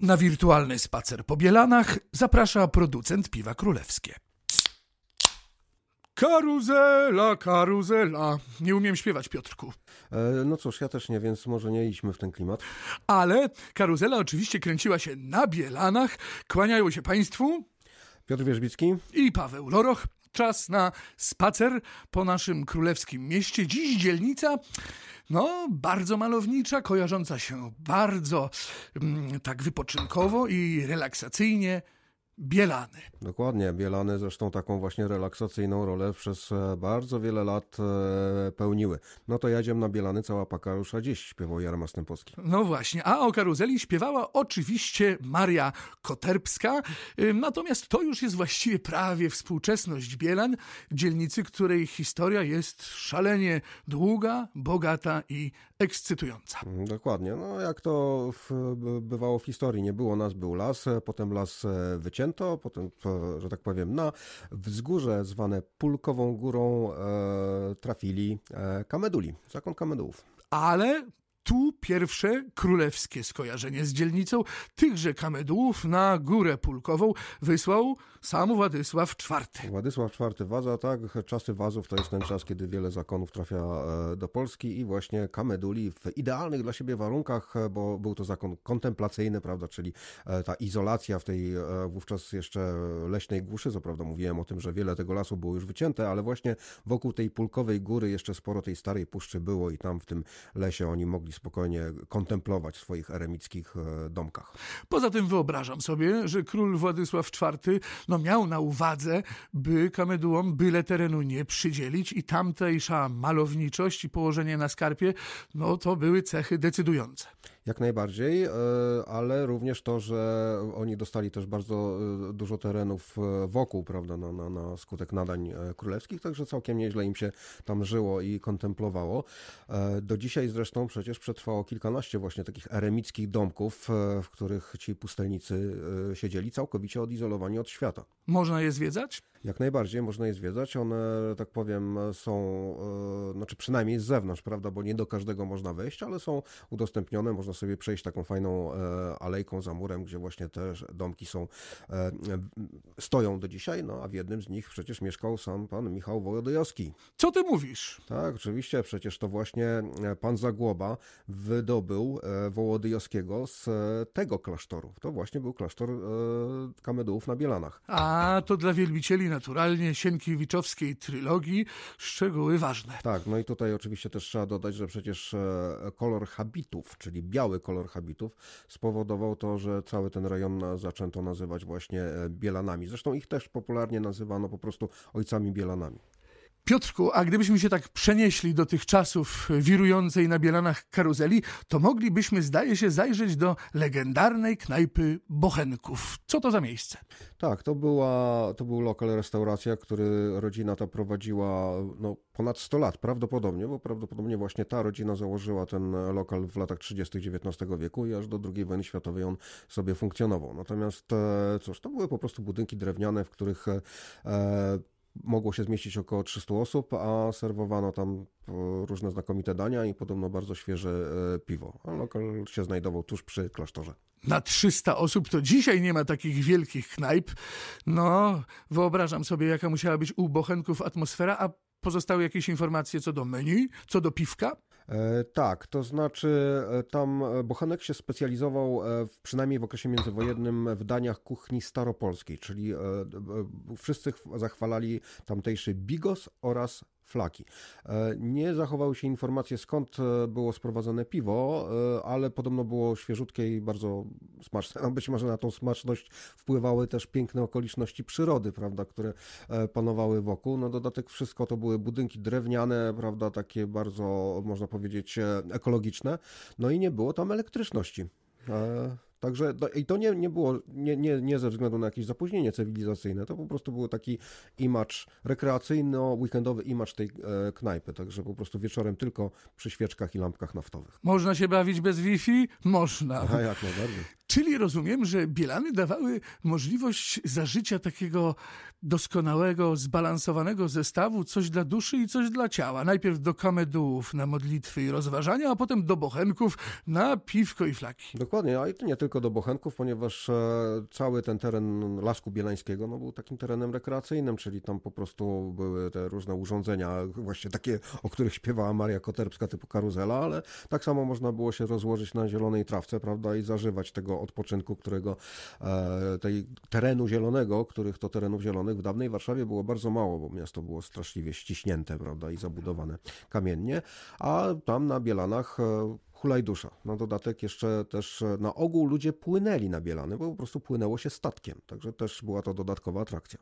Na wirtualny spacer po Bielanach zaprasza producent piwa królewskie. Karuzela, karuzela. Nie umiem śpiewać, Piotrku. E, no cóż, ja też nie, więc może nie idźmy w ten klimat. Ale karuzela oczywiście kręciła się na Bielanach. Kłaniają się Państwu Piotr Wierzbicki. i Paweł Loroch. Czas na spacer po naszym królewskim mieście. Dziś dzielnica, no, bardzo malownicza, kojarząca się bardzo mm, tak wypoczynkowo i relaksacyjnie. Bielany. Dokładnie, Bielany zresztą taką właśnie relaksacyjną rolę przez e, bardzo wiele lat e, pełniły. No to jadziem na Bielany, cała paka rusza dziś, śpiewał Jarema Stępowski. No właśnie, a o karuzeli śpiewała oczywiście Maria Koterbska, y, natomiast to już jest właściwie prawie współczesność Bielan, dzielnicy, której historia jest szalenie długa, bogata i ekscytująca. Mm, Dokładnie, no jak to w, by- bywało w historii, nie było nas, był las, e, potem las e, wycięto, potem, e, że tak powiem, na wzgórze zwane Pulkową Górą e, trafili e, Kameduli, zakon Kamedułów. Ale tu pierwsze królewskie skojarzenie z dzielnicą tychże kamedułów na Górę Pulkową wysłał sam Władysław IV. Władysław IV Waza, tak, czasy Wazów to jest ten czas, kiedy wiele zakonów trafia e, do Polski i właśnie Kameduli w idealnych dla siebie warunkach, e, bo był to zakon kontemplacyjny, prawda, czyli e, ta izolacja w tej wówczas jeszcze leśnej głuszy, co prawda mówiłem o tym, że wiele tego lasu było już wycięte, ale właśnie wokół tej Pulkowej Góry jeszcze sporo tej starej puszczy było i tam w tym lesie oni mogli spokojnie kontemplować w swoich eremickich e, domkach. Poza tym wyobrażam sobie, że król Władysław IV no, miał na uwadze, by kamedułom byle terenu nie przydzielić i tamtejsza malowniczość i położenie na skarpie, no to były cechy decydujące. Jak najbardziej, e, ale również to, że oni dostali też bardzo e, dużo terenów e, wokół, prawda, na, na, na skutek nadań królewskich, także całkiem nieźle im się tam żyło i kontemplowało. Do dzisiaj zresztą przecież przetrwało kilkanaście właśnie takich eremickich domków, w których ci pustelnicy siedzieli całkowicie odizolowani od świata. Można je zwiedzać? Jak najbardziej można je zwiedzać. One, tak powiem, są, znaczy przynajmniej z zewnątrz, prawda, bo nie do każdego można wejść, ale są udostępnione. Można sobie przejść taką fajną e, alejką za murem, gdzie właśnie te domki są, e, stoją do dzisiaj, no a w jednym z nich przecież mieszkał sam pan Michał Wołodyjowski. Co ty mówisz? Tak, oczywiście, przecież to właśnie e, pan Zagłoba wydobył Wołodyjowskiego z tego klasztoru. To właśnie był klasztor Kamedułów na Bielanach. A to dla wielbicieli naturalnie Sienkiewiczowskiej trylogii szczegóły ważne. Tak, no i tutaj oczywiście też trzeba dodać, że przecież kolor habitów, czyli biały kolor habitów, spowodował to, że cały ten rejon zaczęto nazywać właśnie e, Bielanami. Zresztą ich też popularnie nazywano po prostu ojcami Bielanami. Piotrku, a gdybyśmy się tak przenieśli do tych czasów wirującej na bielanach karuzeli, to moglibyśmy, zdaje się, zajrzeć do legendarnej knajpy Bochenków. Co to za miejsce? Tak, to, była, to był lokal, restauracja, który rodzina ta prowadziła no, ponad 100 lat, prawdopodobnie, bo prawdopodobnie właśnie ta rodzina założyła ten lokal w latach 30. XIX wieku i aż do II wojny światowej on sobie funkcjonował. Natomiast e, cóż, to były po prostu budynki drewniane, w których e, mogło się zmieścić około 300 osób, a serwowano tam e, różne znakomite dania i podobno bardzo świeże e, piwo. A lokal się znajdował tuż przy klasztorze. Na 300 osób to dzisiaj nie ma takich wielkich knajp. No, wyobrażam sobie, jaka musiała być u Bochenków atmosfera, a pozostały jakieś informacje co do menu, co do piwka? E, tak, to znaczy e, tam e, Bochenek się specjalizował w, przynajmniej w okresie międzywojennym w daniach kuchni staropolskiej, czyli wszyscy chw- zachwalali tamtejszy bigos oraz flaki. E, Nie zachowały się informacje skąd e, było sprowadzone piwo, e, ale podobno było świeżutkie i bardzo smaczne. No być może na tą smaczność wpływały też piękne okoliczności przyrody, prawda, które panowały wokół. No dodatek wszystko to były budynki drewniane, prawda, takie bardzo, można powiedzieć, ekologiczne. No i nie było tam elektryczności. Także no, i to nie, nie było nie, nie, nie ze względu na jakieś zapóźnienie cywilizacyjne, to po prostu był taki image rekreacyjno-weekendowy image tej e, knajpy, także po prostu wieczorem tylko przy świeczkach i lampkach naftowych. Można się bawić bez Wi-Fi? Można. A jak najbardziej. Czyli rozumiem, że Bielany dawały możliwość zażycia takiego doskonałego, zbalansowanego zestawu, coś dla duszy i coś dla ciała. Najpierw do kamedułów na modlitwy i rozważania, a potem do bochenków na piwko i flaki. Dokładnie, a i nie tylko do bochenków, ponieważ e, cały ten teren Lasku Bielańskiego no, był takim terenem rekreacyjnym, czyli tam po prostu były te różne urządzenia, właśnie takie, o których śpiewała Maria Koterbska, typu karuzela, ale tak samo można było się rozłożyć na zielonej trawce, prawda, i zażywać tego odpoczynku, którego, e, tej terenu zielonego, których to terenów zielonych w dawnej Warszawie było bardzo mało, bo miasto było straszliwie ściśnięte, prawda, i zabudowane kamiennie, a tam na Bielanach e, hulaj-dusza. Na dodatek jeszcze też e, na ogół ludzie płynęli na Bielany, bo po prostu płynęło się statkiem. Także też była to dodatkowa atrakcja.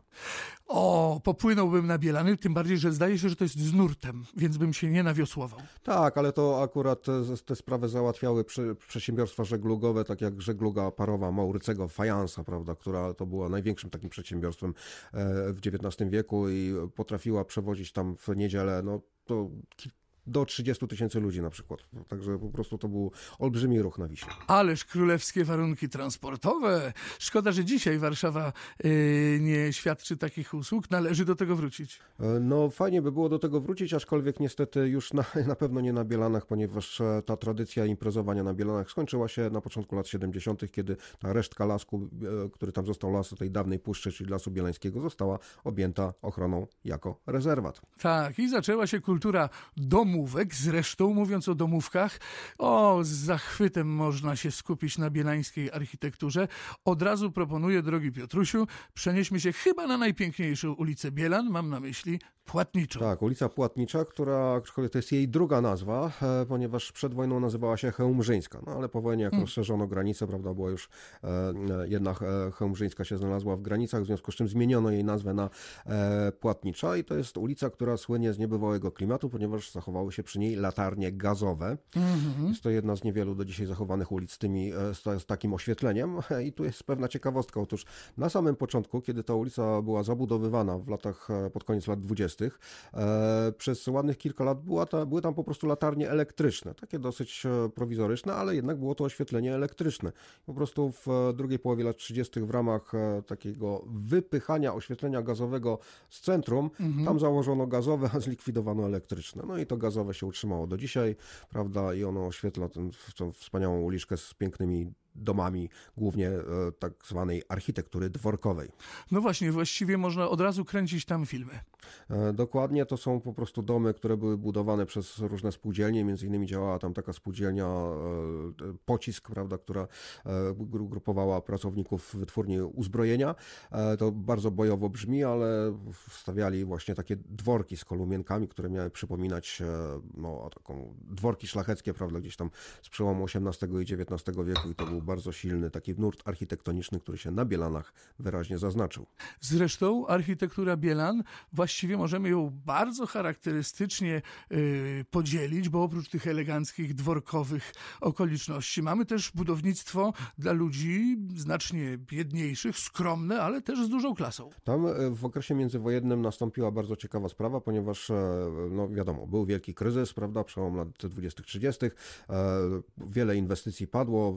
O, popłynąłbym na Bielany, tym bardziej, że zdaje się, że to jest z nurtem, więc bym się nie nawiosłował. Tak, ale to akurat te, te sprawy załatwiały przy, przedsiębiorstwa żeglugowe, tak jak żegluga parowa Maurycego Fajansa, prawda, która to była największym takim przedsiębiorstwem e, w XIX wieku i potrafiła przewozić tam w niedzielę, no to do 30 tysięcy ludzi na przykład. Także po prostu to był olbrzymi ruch na Wiśle. Ależ królewskie warunki transportowe. Szkoda, że dzisiaj Warszawa yy, nie świadczy takich usług. Należy do tego wrócić. E, no fajnie by było do tego wrócić, aczkolwiek niestety już na, na pewno nie na Bielanach, ponieważ e, ta tradycja imprezowania na Bielanach skończyła się na początku lat 70., kiedy ta resztka lasku, e, który tam został lasu tej dawnej puszczy, czyli Lasu Bielańskiego, została objęta ochroną jako rezerwat. Tak, i zaczęła się kultura domu domówek. Zresztą, mówiąc o domówkach, o, z zachwytem można się skupić na bielańskiej architekturze. Od razu proponuję, drogi Piotrusiu, przenieśmy się chyba na najpiękniejszą ulicę Bielan, mam na myśli Płatniczą. Tak, ulica Płatnicza, która to jest jej druga nazwa, e, ponieważ przed wojną nazywała się Chełmżyńska, no ale po wojnie jak hmm. rozszerzono granice, prawda, była już e, e, jedna Chełmżyńska się znalazła w granicach, w związku z czym zmieniono jej nazwę na Płatnicza i to jest ulica, która słynie z niebywałego klimatu, ponieważ zachowały się przy niej latarnie gazowe. Hmm. Jest to jedna z niewielu do dzisiaj zachowanych ulic z, tymi, z, z takim oświetleniem i tu jest pewna ciekawostka. Otóż na samym początku, kiedy ta ulica była zabudowywana w latach, pod koniec lat 20., E, przez ładnych kilka lat była ta, były tam po prostu latarnie elektryczne, takie dosyć e, prowizoryczne, ale jednak było to oświetlenie elektryczne. Po prostu w e, drugiej połowie lat 30. w ramach takiego wypychania oświetlenia gazowego z centrum, mhm. tam założono gazowe, a zlikwidowano elektryczne. No i to gazowe się utrzymało do dzisiaj, prawda, i ono oświetla tę wspaniałą uliczkę z pięknymi domami głównie e, tak zwanej architektury dworkowej. No właśnie, właściwie można od razu kręcić tam filmy. E, dokładnie, to są po prostu domy, które były budowane przez różne spółdzielnie, między innymi działała tam taka spółdzielnia e, Pocisk, prawda, która grupowała pracowników wytwórni uzbrojenia. To bardzo bojowo brzmi, ale wstawiali właśnie takie dworki z kolumienkami, które miały przypominać no, taką dworki szlacheckie, prawda, gdzieś tam z przełomu XVIII i XIX wieku i to był bardzo silny taki nurt architektoniczny, który się na Bielanach wyraźnie zaznaczył. Zresztą architektura Bielan właściwie możemy ją bardzo charakterystycznie yy, podzielić, bo oprócz tych eleganckich, dworkowych okoliczności mamy też budownictwo dla ludzi znacznie biedniejszych, skromne, ale też z dużą klasą. Tam e, w okresie międzywojennym nastąpiła bardzo ciekawa sprawa, ponieważ e, no wiadomo, był wielki kryzys, prawda, przełom lat 20-30, e, wiele inwestycji padło,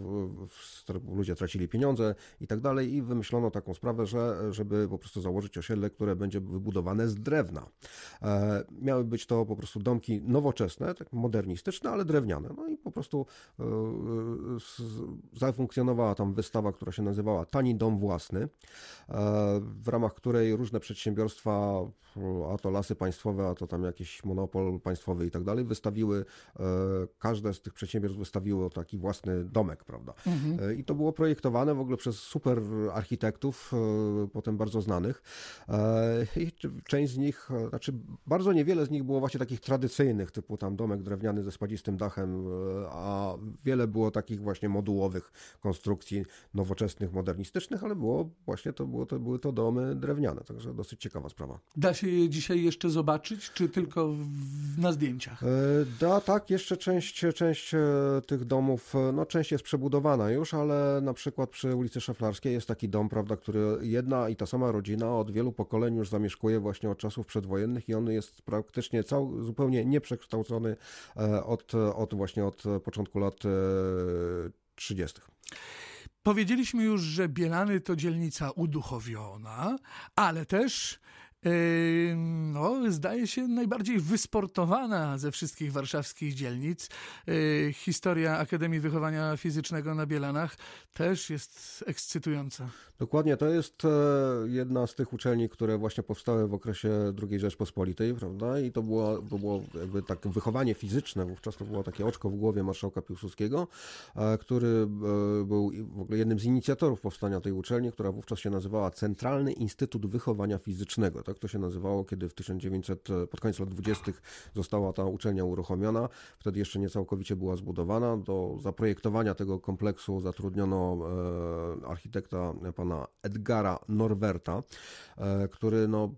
ludzie tracili pieniądze i tak dalej i wymyślono taką sprawę, że żeby po prostu założyć osiedle, które będzie wybudowane z drewna. E, miały być to po prostu domki nowoczesne, tak modernistyczne, ale drewniane. No i po prostu e, zafunkcjonowała tam wystawa, która się nazywała Tani Dom Własny, e, w ramach której różne przedsiębiorstwa, a to lasy państwowe, a to tam jakiś monopol państwowy i tak dalej, wystawiły, każde z tych przedsiębiorstw wystawiło taki własny domek, prawda? Mhm. E, I to było projektowane w ogóle przez super architektów, e, potem bardzo znanych. E, I część z nich, znaczy bardzo niewiele z nich było właśnie takich tradycyjnych, typu tam domek drewniany ze spadzistym dachem, a wiele było takich właśnie modułowych konstrukcji nowoczesnych, modernistycznych, ale było właśnie to, było, to były to domy drewniane, także dosyć ciekawa sprawa. Da się je dzisiaj jeszcze zobaczyć, czy tylko na zdjęciach? Da, tak, jeszcze część, część tych domów, no część jest przebudowana już, ale na przykład przy ulicy Szaflarskiej jest taki dom, prawda, który jedna i ta sama rodzina od wielu pokoleń już zamieszkuje właśnie od czasów przedwojennych i on jest praktycznie cał, zupełnie nieprzekształcony e, od, od właśnie od początku lat 30. E, Powiedzieliśmy już, że Bielany to dzielnica uduchowiona, ale też no, zdaje się najbardziej wysportowana ze wszystkich warszawskich dzielnic. Historia Akademii Wychowania Fizycznego na Bielanach też jest ekscytująca. Dokładnie, to jest e, jedna z tych uczelni, które właśnie powstały w okresie II Rzeczpospolitej, prawda? I to było, to było jakby tak wychowanie fizyczne, wówczas to było takie oczko w głowie marszałka Piłsudskiego, e, który e, był w ogóle jednym z inicjatorów powstania tej uczelni, która wówczas się nazywała Centralny Instytut Wychowania Fizycznego tak to się nazywało, kiedy w 1900, pod koniec lat 20. została ta uczelnia uruchomiona. Wtedy jeszcze nie całkowicie była zbudowana. Do zaprojektowania tego kompleksu zatrudniono e, architekta pana Edgara Norwerta, e, który no,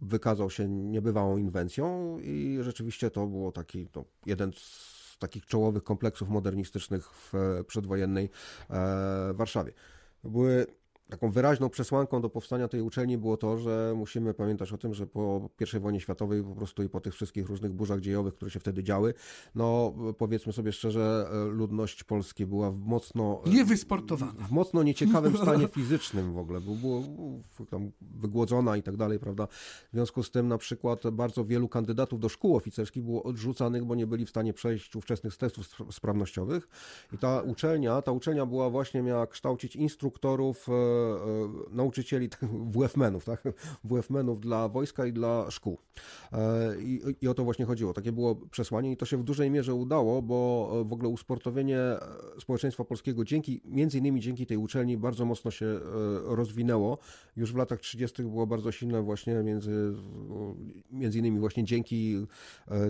wykazał się niebywałą inwencją i rzeczywiście to było taki no, jeden z takich czołowych kompleksów modernistycznych w przedwojennej e, Warszawie. Były taką wyraźną przesłanką do powstania tej uczelni było to, że musimy pamiętać o tym, że po I wojnie światowej po prostu i po tych wszystkich różnych burzach dziejowych, które się wtedy działy, no powiedzmy sobie szczerze, ludność Polski była w mocno... Niewysportowana. W mocno nieciekawym stanie fizycznym w ogóle. Była tam wygłodzona i tak dalej, prawda? W związku z tym na przykład bardzo wielu kandydatów do szkół oficerskich było odrzucanych, bo nie byli w stanie przejść ówczesnych testów sprawnościowych. I ta uczelnia, ta uczelnia była właśnie, miała kształcić instruktorów e, E, nauczycieli, WF-menów, tak? WF-menów dla wojska i dla szkół. E, I, I o to właśnie chodziło. Takie było przesłanie i to się w dużej mierze udało, bo w ogóle usportowienie społeczeństwa polskiego dzięki, między innymi dzięki tej uczelni bardzo mocno się e, rozwinęło. Już w latach 30. było bardzo silne właśnie między, między innymi właśnie dzięki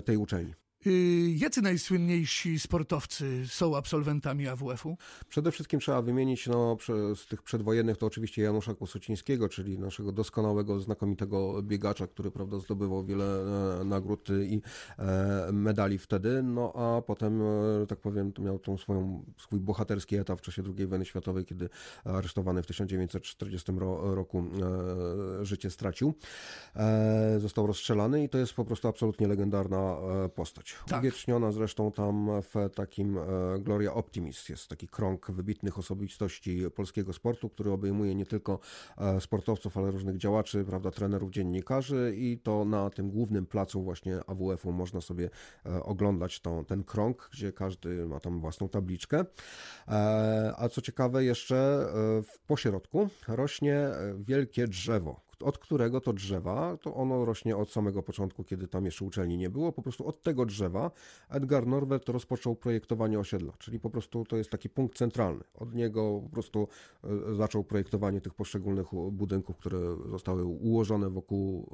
tej uczelni. Y, jacy najsłynniejsi sportowcy są absolwentami AWF-u? Przede wszystkim trzeba wymienić no, z tych przedwojennych to oczywiście Janusza Kłosocińskiego, czyli naszego doskonałego, znakomitego biegacza, który prawda, zdobywał wiele e, nagród i e, medali wtedy, no a potem, e, tak powiem, miał tą swoją, swój bohaterski etap w czasie II wojny światowej, kiedy aresztowany w 1940 roku życie stracił. Został rozstrzelany i to jest po prostu absolutnie legendarna postać. Tak. Uwieczniona zresztą tam w takim e, Gloria Optimist. Jest taki krąg wybitnych osobistości polskiego sportu, który obejmuje nie tylko e, sportowców, ale różnych działaczy, prawda, trenerów, dziennikarzy i to na tym głównym placu właśnie AWF-u można sobie e, oglądać tą, ten krąg, gdzie każdy ma tam własną tabliczkę. A co ciekawe jeszcze w pośrodku rośnie wielkie drzewo, od którego to drzewa, to ono rośnie od samego początku, kiedy tam jeszcze uczelni nie było, po prostu od tego drzewa Edgar Norbert rozpoczął projektowanie osiedla, czyli po prostu to jest taki punkt centralny. Od niego po prostu e, zaczął projektowanie tych poszczególnych budynków, które zostały ułożone wokół,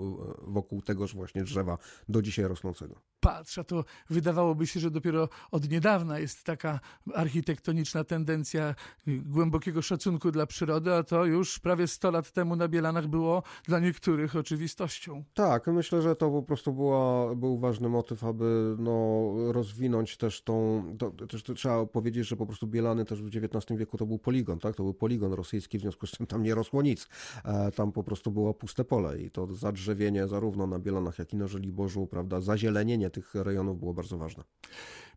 e, wokół tegoż właśnie drzewa do dzisiaj rosnącego. Patrz, a to wydawałoby się, że dopiero od niedawna jest taka architektoniczna tendencja głębokiego szacunku dla przyrody, a to już prawie 100 lat temu na Bielanach było dla niektórych oczywistością. Tak, myślę, że to po prostu była, był ważny motyw, aby no, rozwinąć też tą. To, też to trzeba powiedzieć, że po prostu Bielany też w XIX wieku to był poligon, tak? To był poligon rosyjski, w związku z czym tam nie rosło nic. E, tam po prostu było puste pole i to zadrzewienie zarówno na Bielanach, jak i na Żoliborzu, prawda, zazielenienie tych rejonów było bardzo ważne.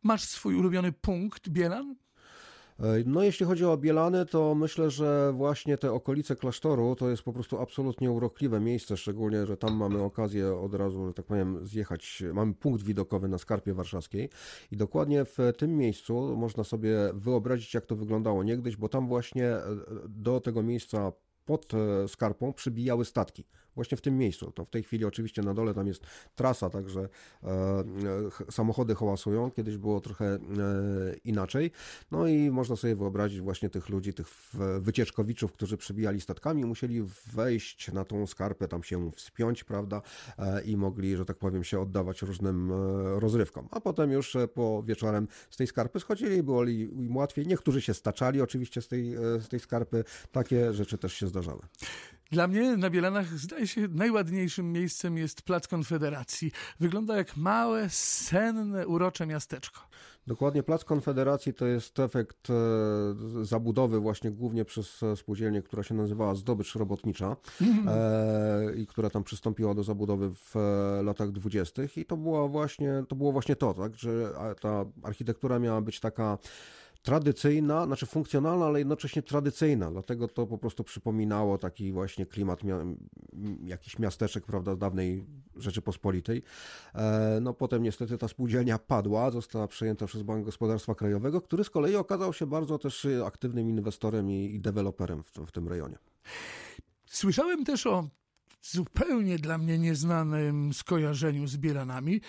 Masz swój ulubiony punkt Bielan? No jeśli chodzi o Bielany, to myślę, że właśnie te okolice klasztoru to jest po prostu absolutnie urokliwe miejsce, szczególnie, że tam mamy okazję od razu, że tak powiem, zjechać, mamy punkt widokowy na Skarpie Warszawskiej i dokładnie w tym miejscu można sobie wyobrazić, jak to wyglądało niegdyś, bo tam właśnie e, do tego miejsca pod e, skarpą przybijały statki właśnie w tym miejscu. To w tej chwili oczywiście na dole tam jest trasa, także e, samochody hałasują. Kiedyś było trochę e, inaczej. No i można sobie wyobrazić właśnie tych ludzi, tych wycieczkowiczów, którzy przybijali statkami, musieli wejść na tą skarpę, tam się wspiąć, prawda, e, i mogli, że tak powiem, się oddawać różnym rozrywkom. A potem już po wieczorem z tej skarpy schodzili, było im łatwiej. Niektórzy się staczali oczywiście z tej, z tej skarpy. Takie rzeczy też się zdarzały. Dla mnie na Bielanach zdaje się najładniejszym miejscem jest Plac Konfederacji. Wygląda jak małe, senne, urocze miasteczko. Dokładnie, Plac Konfederacji to jest efekt e, zabudowy właśnie głównie przez spółdzielnię, która się nazywała Zdobycz Robotnicza mm. e, i która tam przystąpiła do zabudowy w e, latach dwudziestych i to było właśnie to, było właśnie to tak, że ta architektura miała być taka tradycyjna, znaczy funkcjonalna, ale jednocześnie tradycyjna. Dlatego to po prostu przypominało taki właśnie klimat mia jakiś miasteczek, prawda, z dawnej Rzeczypospolitej. E, no potem niestety ta spółdzielnia padła, została przejęta przez Bank Gospodarstwa Krajowego, który z kolei okazał się bardzo też aktywnym inwestorem i, i deweloperem w, w tym rejonie. Słyszałem też o zupełnie dla mnie nieznanym skojarzeniu z Bielanami.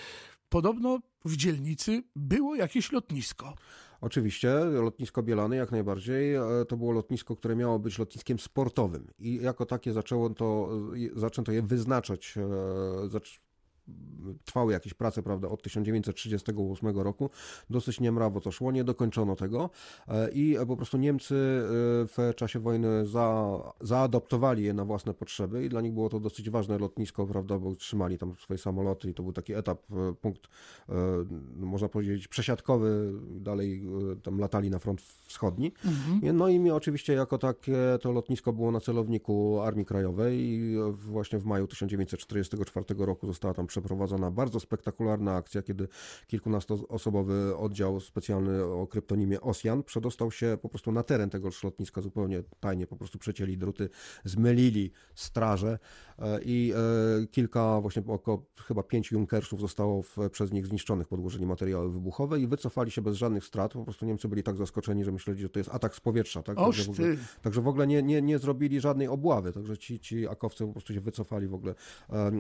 Podobno w dzielnicy było jakieś lotnisko. Oczywiście, lotnisko Bielany jak najbardziej. E, to było lotnisko, które miało być lotniskiem sportowym i jako takie zaczęło to, e, zaczęto je wyznaczać, e, trwały jakieś prace, prawda, od 1938 roku. Dosyć niemrawo to szło, nie dokończono tego e, i po prostu Niemcy e, w czasie wojny za, zaadoptowali je na własne potrzeby i dla nich było to dosyć ważne lotnisko, prawda, bo trzymali tam swoje samoloty i to był taki etap, e, punkt, można powiedzieć, przesiadkowy, dalej tam latali na front wschodni. Mhm. No i mi oczywiście jako takie to lotnisko było na celowniku Armii Krajowej i właśnie w maju 1944 roku została tam przeprowadzona. Bardzo spektakularna akcja, kiedy kilkunastoosobowy oddział specjalny o kryptonimie Osjan przedostał się po prostu na teren tego lotniska zupełnie tajnie, po prostu przecięli druty, zmylili straże i e, kilka, właśnie około chyba pięć Junkersów zostało w, przez nich zniszczonych, podłożyli materiały wybuchowe i wycofali się bez żadnych strat. Po prostu Niemcy byli tak zaskoczeni, że myśleli, że to jest atak z powietrza. Tak? Także w ogóle, także w ogóle nie, nie, nie zrobili żadnej obławy, także ci, ci akowcy po prostu się wycofali w ogóle e,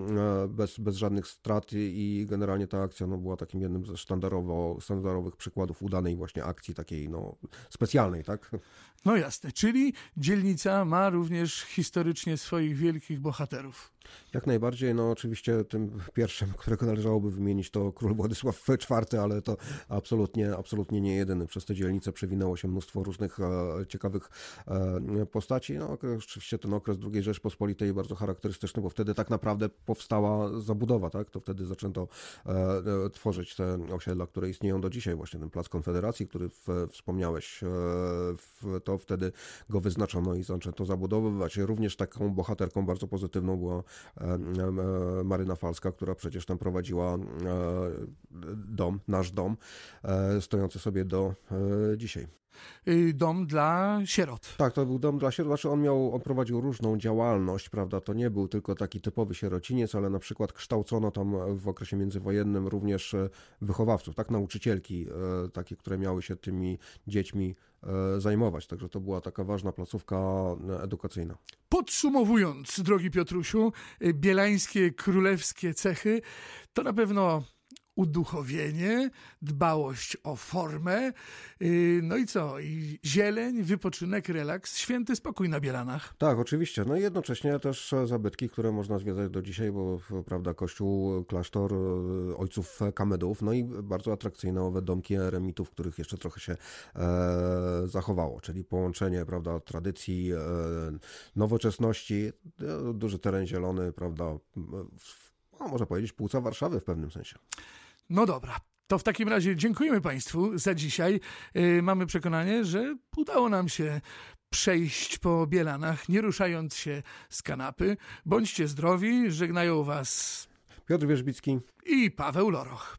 bez, bez żadnych strat i generalnie ta akcja no, była takim jednym ze sztandarowo, sztandarowych przykładów udanej właśnie akcji takiej no, specjalnej, tak? No jasne, czyli dzielnica ma również historycznie swoich wielkich bohaterów. Jak najbardziej, no oczywiście tym pierwszym, którego należałoby wymienić to król Władysław IV, ale to absolutnie, absolutnie nie jedyny. Przez tę dzielnicę przewinęło się mnóstwo różnych e, ciekawych e, postaci. No, oczywiście ten okres II Rzeczpospolitej bardzo charakterystyczny, bo wtedy tak naprawdę powstała zabudowa, tak? To wtedy zaczęto e, e tworzyć te osiedla, które istnieją do dzisiaj. Właśnie ten Plac Konfederacji, który w, wspomniałeś, e, w, to wtedy go wyznaczono i zaczęto zabudowywać. Również taką bohaterką bardzo pozytywną była Maryna Falska, która przecież tam prowadziła e, dom, nasz dom, stojący sobie do dzisiaj. Y, dom dla sierot. Tak, to był dom dla sierot. Znaczy on miał, on prowadził różną działalność, prawda? To nie był tylko taki typowy sierociniec, ale na przykład kształcono tam w okresie międzywojennym również wychowawców, tak? Nauczycielki, takie, które miały się tymi dziećmi E, zajmować. Także to była taka ważna placówka e, edukacyjna. Podsumowując, drogi Piotrusiu, e, bielańskie królewskie cechy to na pewno uduchowienie, dbałość o formę, yy, no i co? I zieleń, wypoczynek, relaks, święty spokój na Bielanach. Tak, oczywiście. No i jednocześnie też zabytki, które można zwiedzać do dzisiaj, bo prawda, kościół, klasztor e, ojców Kamedów, no i bardzo atrakcyjne owe domki eremitów, których jeszcze trochę się e, zachowało, czyli połączenie, prawda, tradycji, e, nowoczesności, e, duży teren zielony, prawda, no, można powiedzieć płuca Warszawy w pewnym sensie. No dobra. To w takim razie dziękujemy Państwu za dzisiaj. Yy, mamy przekonanie, że udało nam się przejść po Bielanach, nie ruszając się z kanapy. Bądźcie zdrowi, żegnają Was Piotr Wierzbicki i Paweł Loroch.